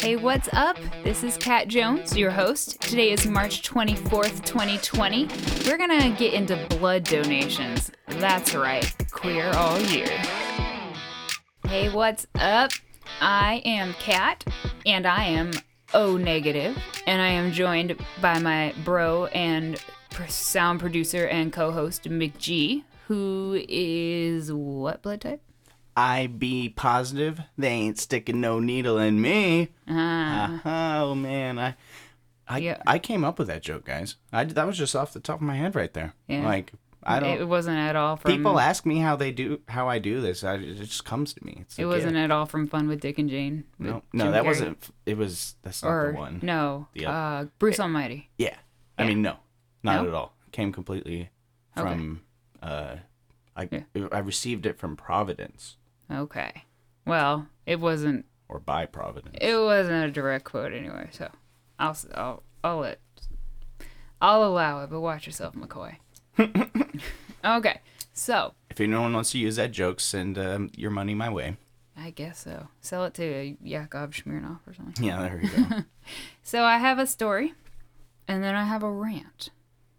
Hey, what's up? This is Cat Jones, your host. Today is March 24th, 2020. We're gonna get into blood donations. That's right, queer all year. Hey, what's up? I am Cat, and I am O negative, and I am joined by my bro and sound producer and co host McG, who is what blood type? I be positive. They ain't sticking no needle in me. Ah. Uh, oh man, I, I, Yeah. I came up with that joke, guys. I that was just off the top of my head right there. Yeah. Like I It don't. It wasn't at all from. people ask me how they do how I do this. I, it just comes to me. It's It like, wasn't yeah. at all from Fun with Dick and Jane. No, no, Jim that Carrey. wasn't. It was. That's not Or the one. no, The uh, Bruce Almighty. Yeah. I mean, no, not No? at all. Came completely Okay. from. Uh, I. I received it from Providence Okay. Well, it wasn't. or by Providence. It wasn't a direct quote anyway. So, I'll I'll I'll let. I'll allow it, but watch yourself, McCoy. okay, so if anyone wants to use that joke, send um, your money my way. I guess so. Sell it to Yakov Smirnoff or something. Yeah, there you go. So I have a story, and then I have a rant.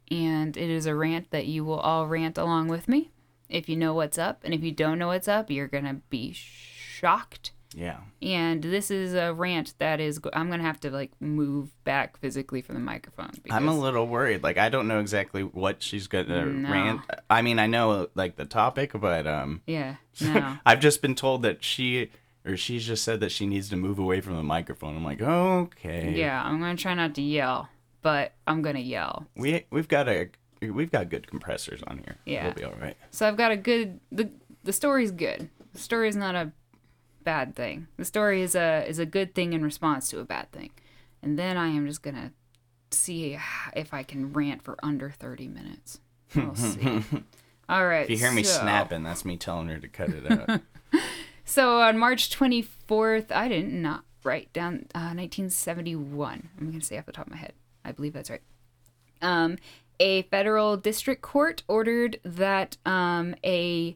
And it is a rant that you will all rant along with me if you know what's up. And if you don't know what's up, you're going to be shocked. yeah. And this is a rant that is, I'm going to have to like move back physically from the microphone. Because, I'm a little worried. Like I don't know exactly what she's gonna No. rant. I mean, I know like the topic, but um, Yeah, no. I've just been told that she or she's just said that she needs to move away from the microphone. I'm like, okay. yeah, I'm going to try not to yell, but I'm going to yell. We we've got a we've got good compressors on here. Yeah. We'll be all right. So I've got a good the the story's good. The story is not a bad thing. The story is a is a good thing in response to a bad thing. And then I am just gonna see if I can rant for under thirty minutes. We'll see. All right. If you hear me so- snapping, that's me telling her to cut it out. So on March twenty fourth, I didn't not write down uh, nineteen seventy one. I'm gonna say off the top of my head. I believe that's right. Um, a federal district court ordered that um, a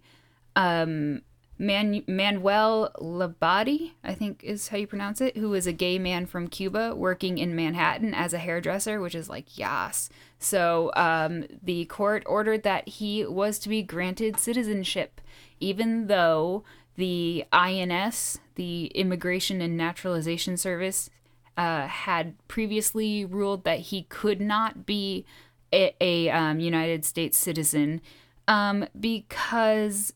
um, Man- Manuel Labady, I think is how you pronounce it, who is a gay man from Cuba working in Manhattan as a hairdresser, which is like yas. So um, the court ordered that he was to be granted citizenship, even though the INS, the Immigration and Naturalization Service, uh, had previously ruled that he could not be a, um, United States citizen um, because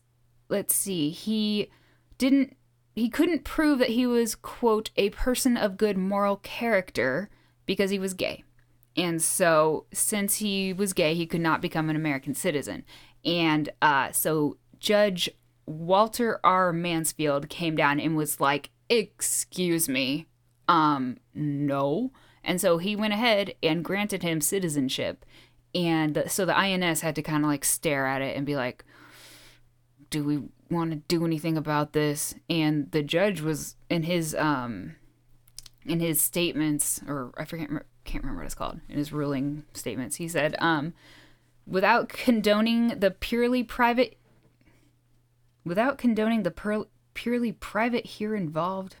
let's see, he didn't he couldn't prove that he was quote a person of good moral character because he was gay. And so since he was gay, he could not become an American citizen. And uh, so Judge Walter R. Mansfield came down and was like, "Excuse me, um, no." And so he went ahead and granted him citizenship. And the, so the INS had to kind of like stare at it and be like, do we want to do anything about this? And the judge was in his um in his statements, or I forget can't remember what it's called in his ruling statements. He said, um, without condoning the purely private, without condoning the pur- purely private here involved.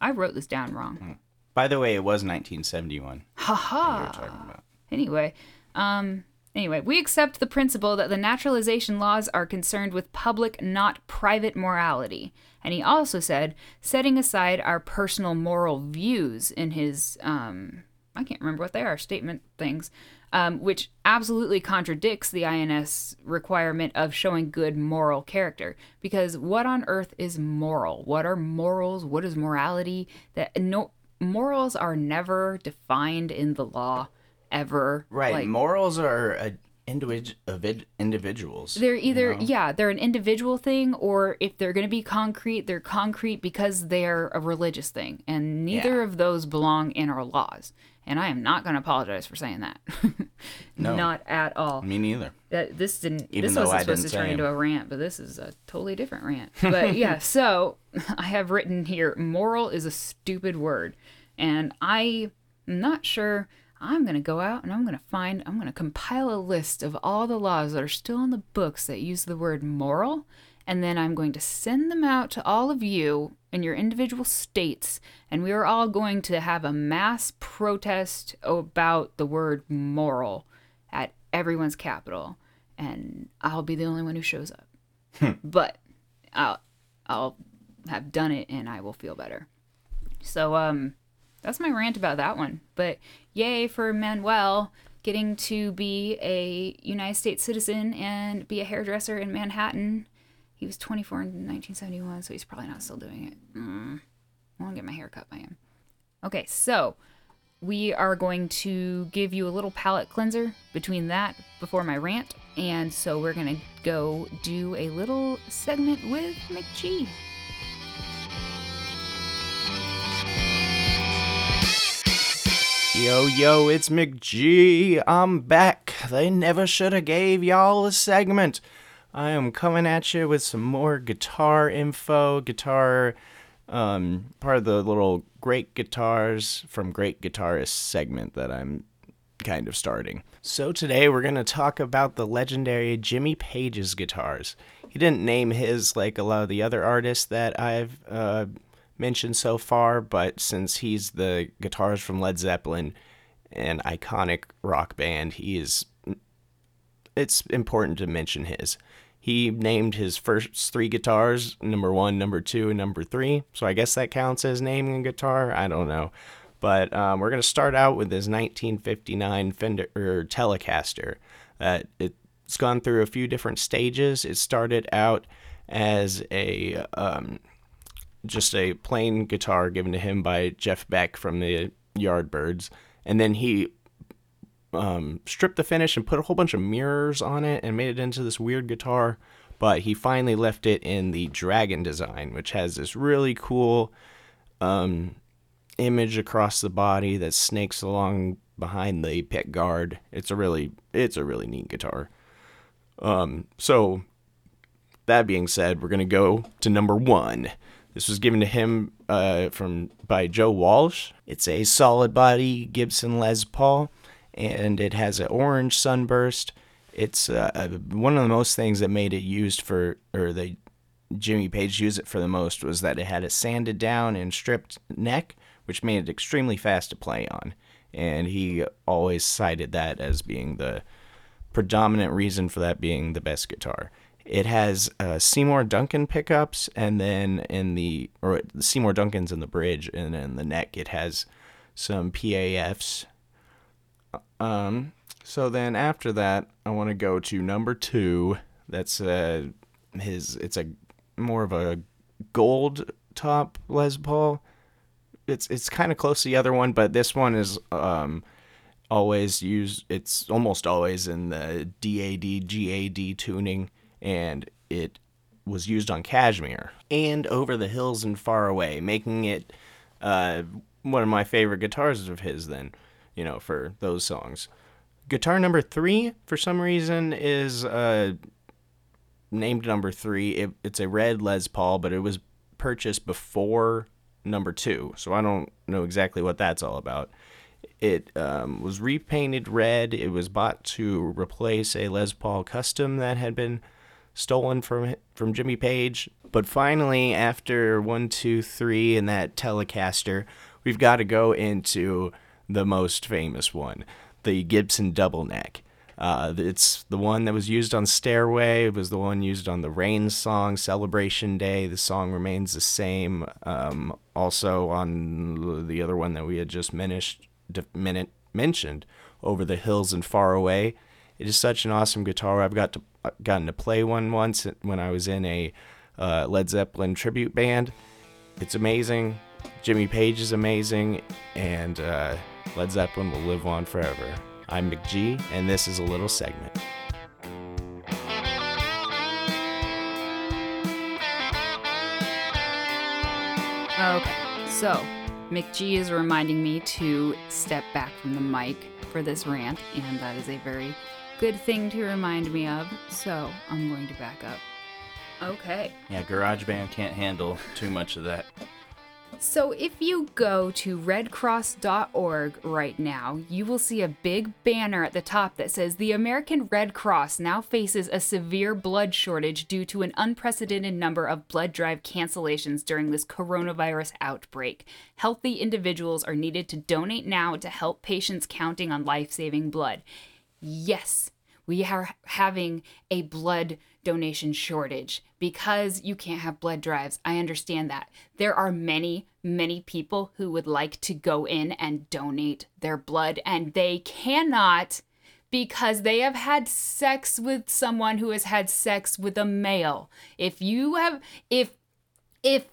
I wrote this down wrong. By the way, it was 1971. Ha ha. Anyway, um, anyway, we accept the principle that the naturalization laws are concerned with public, not private morality. And he also said, setting aside our personal moral views in his, um, I can't remember what they are, statement things, um, which absolutely contradicts the INS requirement of showing good moral character. Because what on earth is moral? What are morals? What is morality? That no morals are never defined in the law ever. Right. Like, Morals are a individ- individuals. they're either you know? yeah, they're an individual thing, or if they're going to be concrete, they're concrete because they're a religious thing, and neither Yeah. of those belong in our laws. And I am not going to apologize for saying that. No. not at all. Me neither. That this didn't. Even this wasn't I supposed to turn say into a rant, but this is a totally different rant. But yeah, so I have written here: moral is a stupid word, and I'm not sure. I'm gonna go out and I'm gonna find. I'm gonna compile a list of all the laws that are still in the books that use the word moral, and then I'm going to send them out to all of you in your individual states, and we are all going to have a mass protest about the word moral at everyone's capital, and I'll be the only one who shows up. but I'll I'll have done it, and I will feel better. So um, that's my rant about that one. But yay for Manuel getting to be a United States citizen and be a hairdresser in Manhattan. He was 24 in 1971, so he's probably not still doing it. Mm. I want to get my hair cut by him. Okay, so we are going to give you a little palate cleanser between that before my rant. And so we're going to go do a little segment with McG. Yo, yo, it's McG. I'm back. They never should have gave y'all a segment. I am coming at you with some more guitar info, guitar, um, part of the little great guitars from great guitarists segment that I'm kind of starting. So today we're going to talk about the legendary Jimmy Page's guitars. He didn't name his like a lot of the other artists that I've uh, mentioned so far, but since he's the guitarist from Led Zeppelin, an iconic rock band, he is it's important to mention his. He named his first three guitars number one, number two, and number three. So I guess that counts as naming a guitar. I don't know. But um, we're going to start out with his 1959 Fender or Telecaster. Uh, it's gone through a few different stages. It started out as a um, just a plain guitar given to him by Jeff Beck from the Yardbirds, and then he um, stripped the finish and put a whole bunch of mirrors on it and made it into this weird guitar. But he finally left it in the Dragon design, which has this really cool um, image across the body that snakes along behind the pick guard. It's a really it's a really neat guitar. Um, so that being said, we're gonna go to number one. This was given to him uh, from by Joe Walsh. It's a solid body Gibson Les Paul, and it has an orange sunburst. It's uh, one of the most things that made it used for, or the Jimmy Page used it for the most was that it had a sanded down and stripped neck, which made it extremely fast to play on. And he always cited that as being the predominant reason for that being the best guitar. It has uh, Seymour Duncan pickups, and then in the or Seymour Duncan's in the bridge, and in the neck it has some PAFs. Um, so then after that, I want to go to number two. That's uh, his. It's a more of a gold top Les Paul. It's it's kind of close to the other one, but this one is um always used. It's almost always in the DAD GAD tuning and it was used on Kashmir and Over the Hills and Far Away, making it uh, one of my favorite guitars of his, then, you know, for those songs. Guitar number three, for some reason, is uh, named number three. It, it's a red Les Paul, but it was purchased before number two, so I don't know exactly what that's all about. It um, was repainted red. It was bought to replace a Les Paul Custom that had been stolen from from Jimmy Page. But finally, after one, two, three, and that Telecaster, we've got to go into the most famous one, the Gibson Double Neck. Uh, it's the one that was used on Stairway. It was the one used on the Rain song, Celebration Day. The song remains the same. Um, also on the other one that we had just minished, minute, mentioned, Over the Hills and Far Away. It is such an awesome guitar. I've got to gotten to play one once when I was in a uh, Led Zeppelin tribute band. It's amazing. Jimmy Page is amazing, and uh, Led Zeppelin will live on forever. I'm McG, and this is a little segment. Okay, so McG is reminding me to step back from the mic for this rant, and that is a very good thing to remind me of, so I'm going to back up. Okay. Yeah, GarageBand can't handle too much of that. So, if you go to redcross.org right now, you will see a big banner at the top that says the American Red Cross now faces a severe blood shortage due to an unprecedented number of blood drive cancellations during this coronavirus outbreak. Healthy individuals are needed to donate now to help patients counting on life saving blood. Yes, we are having a blood donation shortage because you can't have blood drives. I understand that. There are many, many people who would like to go in and donate their blood, and they cannot because they have had sex with someone who has had sex with a male. If you have, if if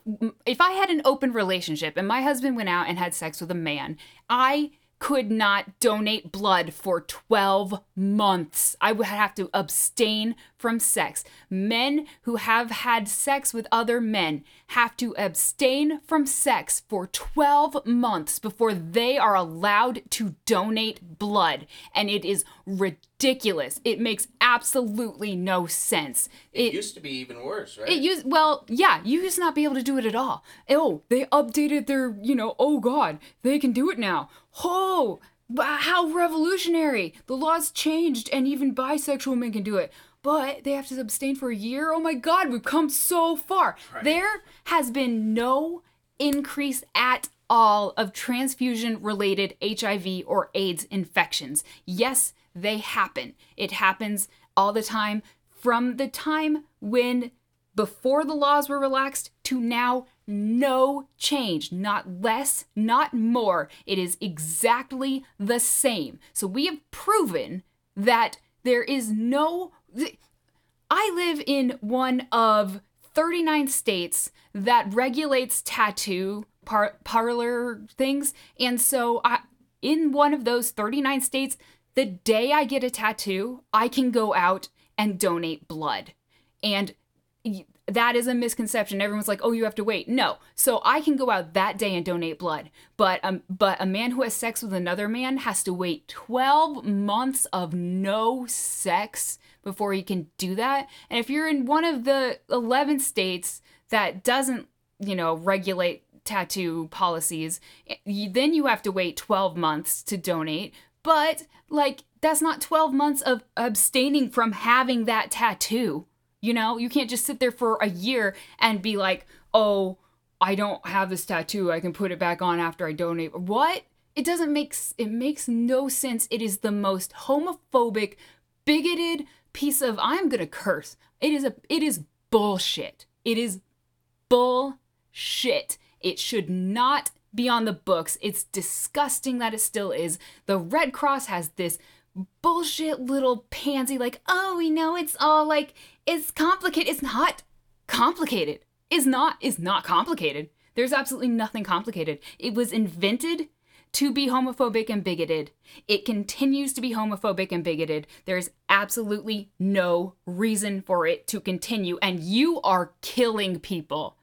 if I had an open relationship and my husband went out and had sex with a man, I could not donate blood for 12 months. I would have to abstain from sex. Men who have had sex with other men have to abstain from sex for 12 months before they are allowed to donate blood. And it is ridiculous. It makes absolutely no sense. It, it used to be even worse, right? It used well, yeah, you used to not be able to do it at all. Oh, they updated their, you know, oh god, they can do it now. Oh, how revolutionary! The laws changed, and even bisexual men can do it. But they have to abstain for a year. Oh my God, we've come so far. Right. There has been no increase at all of transfusion related HIV or AIDS infections. Yes, they happen. It happens all the time from the time when before the laws were relaxed to now no change, not less, not more. It is exactly the same. So we have proven that there is no. I live in one of 39 states that regulates tattoo par- parlor things. And so I, in one of those 39 states, the day I get a tattoo, I can go out and donate blood. And that is a misconception. Everyone's like, "Oh, you have to wait." No. So I can go out that day and donate blood, but um, but a man who has sex with another man has to wait 12 months of no sex before you can do that. And if you're in one of the 11 states that doesn't, you know, regulate tattoo policies, eh, then you have to wait 12 months to donate. But like that's not 12 months of abstaining from having that tattoo. You know, you can't just sit there for a year and be like, oh, I don't have this tattoo. I can put it back on after I donate. What? It doesn't make it makes no sense. It is the most homophobic, bigoted piece of I'm gonna curse. It is a it is bullshit. It is bullshit. It should not be on the books. It's disgusting that it still is. The Red Cross has this bullshit little pansy like, "Oh, we know it's all like it's complicated. It's not complicated. Is not is not complicated. There's absolutely nothing complicated. It was invented to be homophobic and bigoted. It continues to be homophobic and bigoted. There's absolutely no reason for it to continue and you are killing people.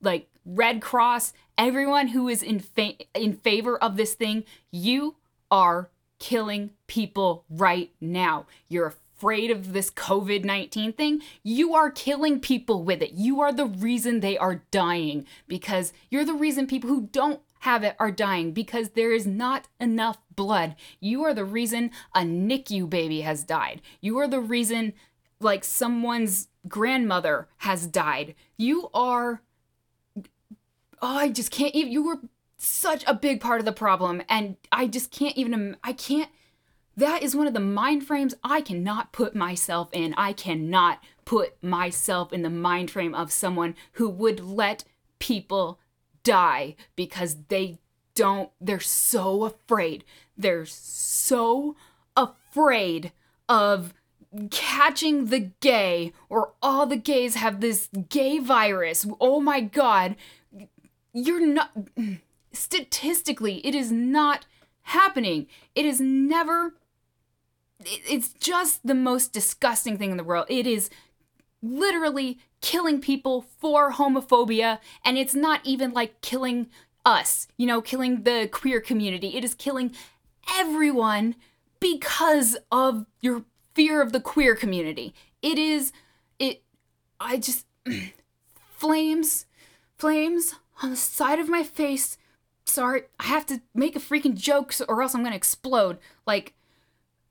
Like Red Cross, everyone who is in fa- in favor of this thing, you are killing people right now. You're afraid of this COVID 19 thing, you are killing people with it. You are the reason they are dying because you're the reason people who don't have it are dying because there is not enough blood. You are the reason a NICU baby has died. You are the reason, like, someone's grandmother has died. You are. Oh, I just can't even. You were such a big part of the problem, and I just can't even. I can't that is one of the mind frames I cannot put myself in. I cannot put myself in the mind frame of someone who would let people die because they don't, they're so afraid. They're so afraid of catching the gay or all the gays have this gay virus. Oh my God. You're not, statistically, it is not happening. It is never it's just the most disgusting thing in the world. It is literally killing people for homophobia, and it's not even like killing us, you know, killing the queer community. It is killing everyone because of your fear of the queer community. It is, it, I just, flames, flames on the side of my face. Sorry, I have to make a freaking joke or else I'm gonna explode. Like,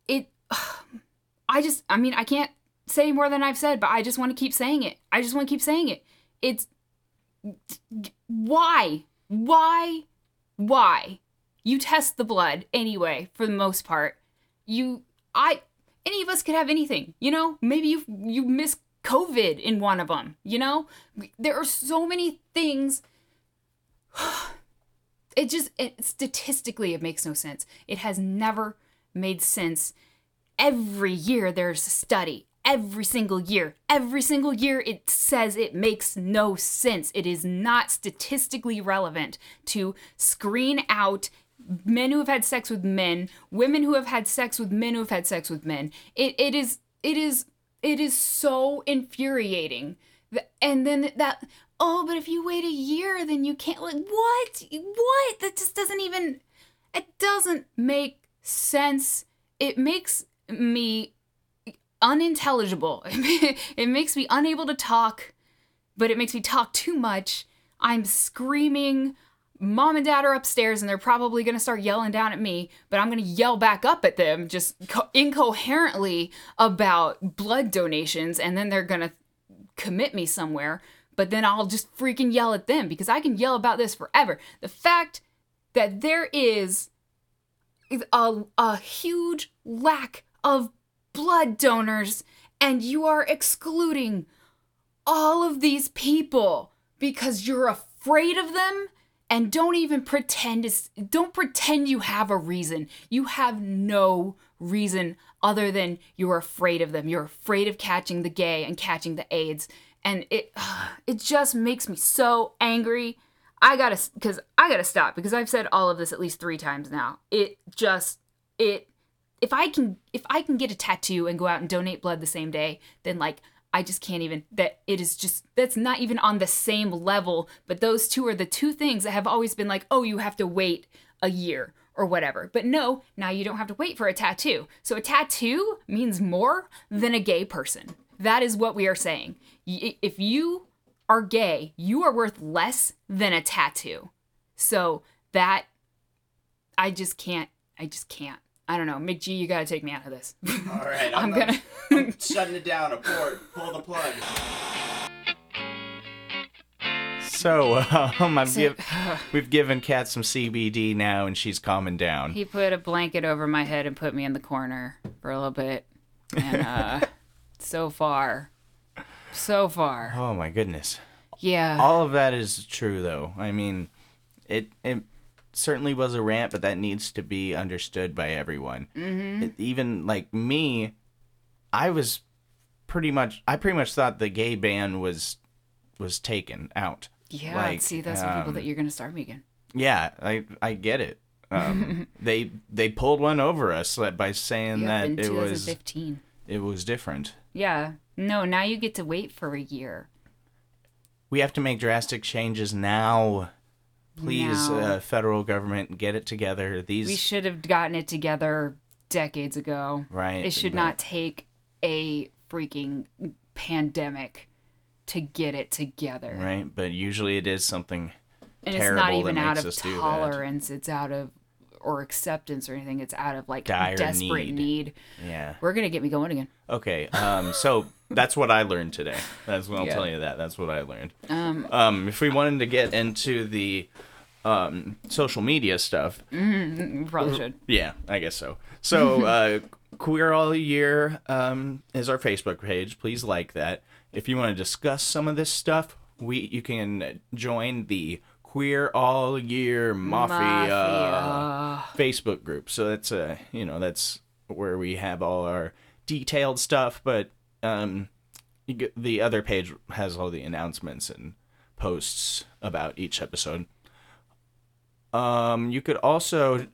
it. I just, I mean, I can't say more than I've said, but I just want to keep saying it. I just want to keep saying it. It's. Why? Why? Why? You test the blood anyway, for the most part. You. I. Any of us could have anything, you know? Maybe you you miss COVID in one of them, you know? There are so many things it just it, statistically it makes no sense it has never made sense every year there's a study every single year. Every single year it says it makes no sense. It is not statistically relevant to screen out men who have had sex with men women who have had sex with men who have had sex with men. It, it is it is it is so infuriating. And then that oh but if you wait a year then you can't like what? What? That just doesn't even it doesn't make sense. It makes me unintelligible. It makes me unable to talk but it makes me talk too much. I'm screaming. Mom and dad are upstairs and they're probably going to start yelling down at me but i'm going to yell back up at them just co- incoherently about blood donations and then they're going to commit me somewhere, but then I'll just freaking yell at them because I can yell about this forever. The fact that there is a, a huge lack of blood donors and you are excluding all of these people because you're afraid of them and don't even pretend to, don't pretend you have a reason. You have no reason other than you're afraid of them. You're afraid of catching the gay and catching the AIDS, and it it just makes me so angry. I gotta because I gotta stop because I've said all of this at least three times now. It just it if I can if I can get a tattoo and go out and donate blood the same day, then like I just can't even that it is just that's not even on the same level. But those two are the two things that have always been like, oh, you have to wait a year or whatever. But no, now you don't have to wait for a tattoo. So a tattoo means more than a gay person. That is what we are saying. If you are gay, you are worth less than a tattoo. So that I just can't I just can't. I don't know. McG, you gotta take me out of this. All right, I'm not- gonna I'm shutting it down. Abort. Pull the plug. So, um, I've give, we've given Cat some CBD now, and she's calming down. He put a blanket over my head and put me in the corner for a little bit. And uh so far. So far. Oh my goodness. Yeah. All of that is true, though. I mean, it it certainly was a rant, but that needs to be understood by everyone. Mm-hmm. It, even like me, I was pretty much I pretty much thought the gay ban was was taken out. Yeah, like, see, those are people um, that you're gonna start making. Yeah, I I get it. Um, they they pulled one over us by saying Yeah, that it was 2015. it was different. Yeah. No, now you get to wait for a year. We have to make drastic changes now. Please, Now. uh, federal government, get it together. These We should have gotten it together decades ago. right. It should but- not take a freaking pandemic to get it together. Right, but usually it is something. And terrible it's not even out of us do that. tolerance, it's out of or acceptance or anything. It's out of like Dire desperate need. need. Yeah. We're gonna get me going again. Okay. Um. So that's what I learned today. That's what I'll Yeah. tell you. That that's what I learned. Um, Um. If we wanted to get into the, um, social media stuff, we probably should. Yeah, I guess so. So, uh, Queer All Year um, is our Facebook page. Please like that. If you want to discuss some of this stuff, we you can join the Queer All Year Mafia, Mafia. Facebook group. So that's uh, you know, that's where we have all our detailed stuff. But um, get, the other page has all the announcements and posts about each episode. Um, you could also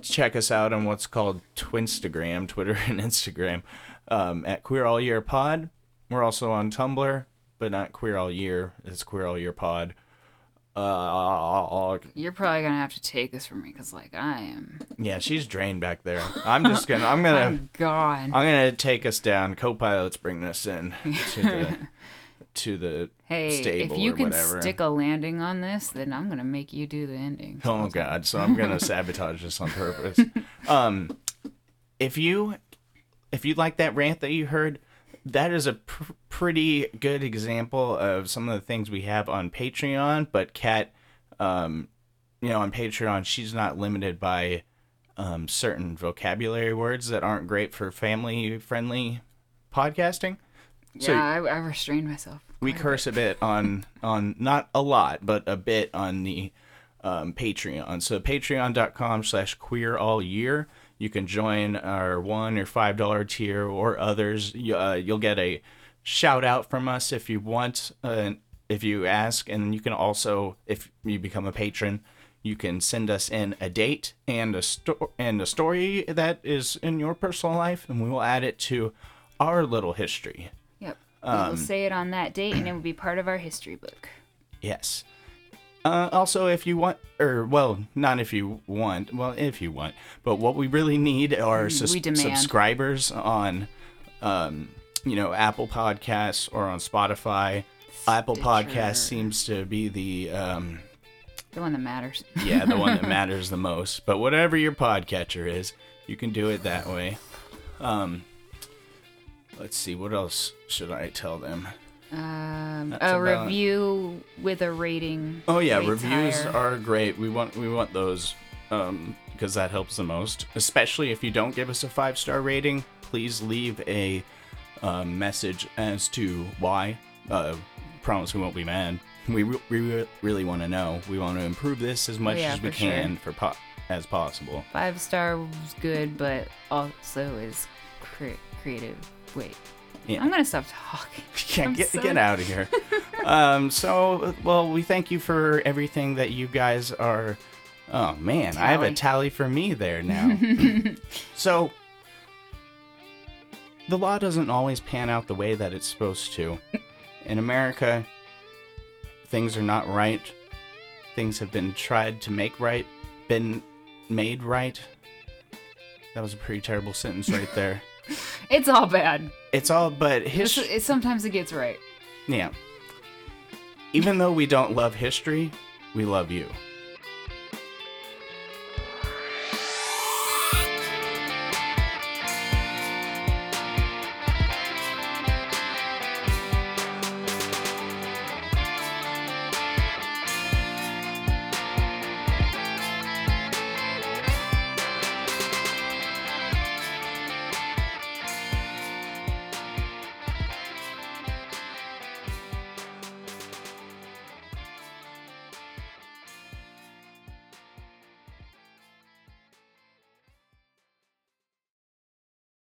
check us out on what's called Twinstagram, Twitter and Instagram, um, at Queer All Year Pod. We're also on Tumblr, but not Queer All Year. It's Queer All Year Pod. Uh, You're probably gonna have to take this from me because, like, I am. yeah, she's drained back there. I'm just gonna. I'm gonna. I'm gone. I'm gonna take us down. Co-pilots bring us in to the to the Hey, stable if you or can whatever. stick a landing on this, then I'm gonna make you do the ending. Oh god, so I'm gonna sabotage this on purpose. Um, if you if you like that rant that you heard, that is a pr- pretty good example of some of the things we have on Patreon. But Cat, um, you know, on Patreon, she's not limited by um, certain vocabulary words that aren't great for family friendly podcasting. So yeah, I, I restrained myself. we curse a bit on on not a lot but a bit on the um, patreon so patreon.com slash queer all year you can join our one or five dollar tier or others uh, you'll get a shout out from us if you want uh, if you ask and you can also if you become a patron you can send us in a date and a sto- and a story that is in your personal life and we will add it to our little history Yep. Um, we'll say it on that date, and it will be part of our history book. Yes. Uh, also, if you want, or well, not if you want, well, if you want, but what we really need are sus- subscribers on, um, you know, Apple Podcasts or on Spotify. Apple Podcasts seems to be the, um, The one that matters. yeah, the one that matters the most. But whatever your podcatcher is, you can do it that way. Um, let's see, what else should I tell them? Um, a about- review with a rating. Oh yeah, reviews higher. are great. We want we want those um, because that helps the most. Especially if you don't give us a five star rating, please leave a um, message as to why. Uh, promise we won't be mad. We, re- we re- really want to know. We want to improve this as much yeah, as we for sure. can for po- as possible. Five star was good, but also is cre- creative. Wait, Yeah. I'm gonna stop talking. Yeah, I'm get so- get out of here. um, so well, we thank you for everything that you guys are. Oh man, I have a Tally. tally for me there now. so the law doesn't always pan out the way that it's supposed to. In America, things are not right. Things have been tried to make right, been made right. That was a pretty terrible sentence right there. It's all bad. It's all but history. it, sometimes it gets right. Yeah. Even though we don't love history, we love you.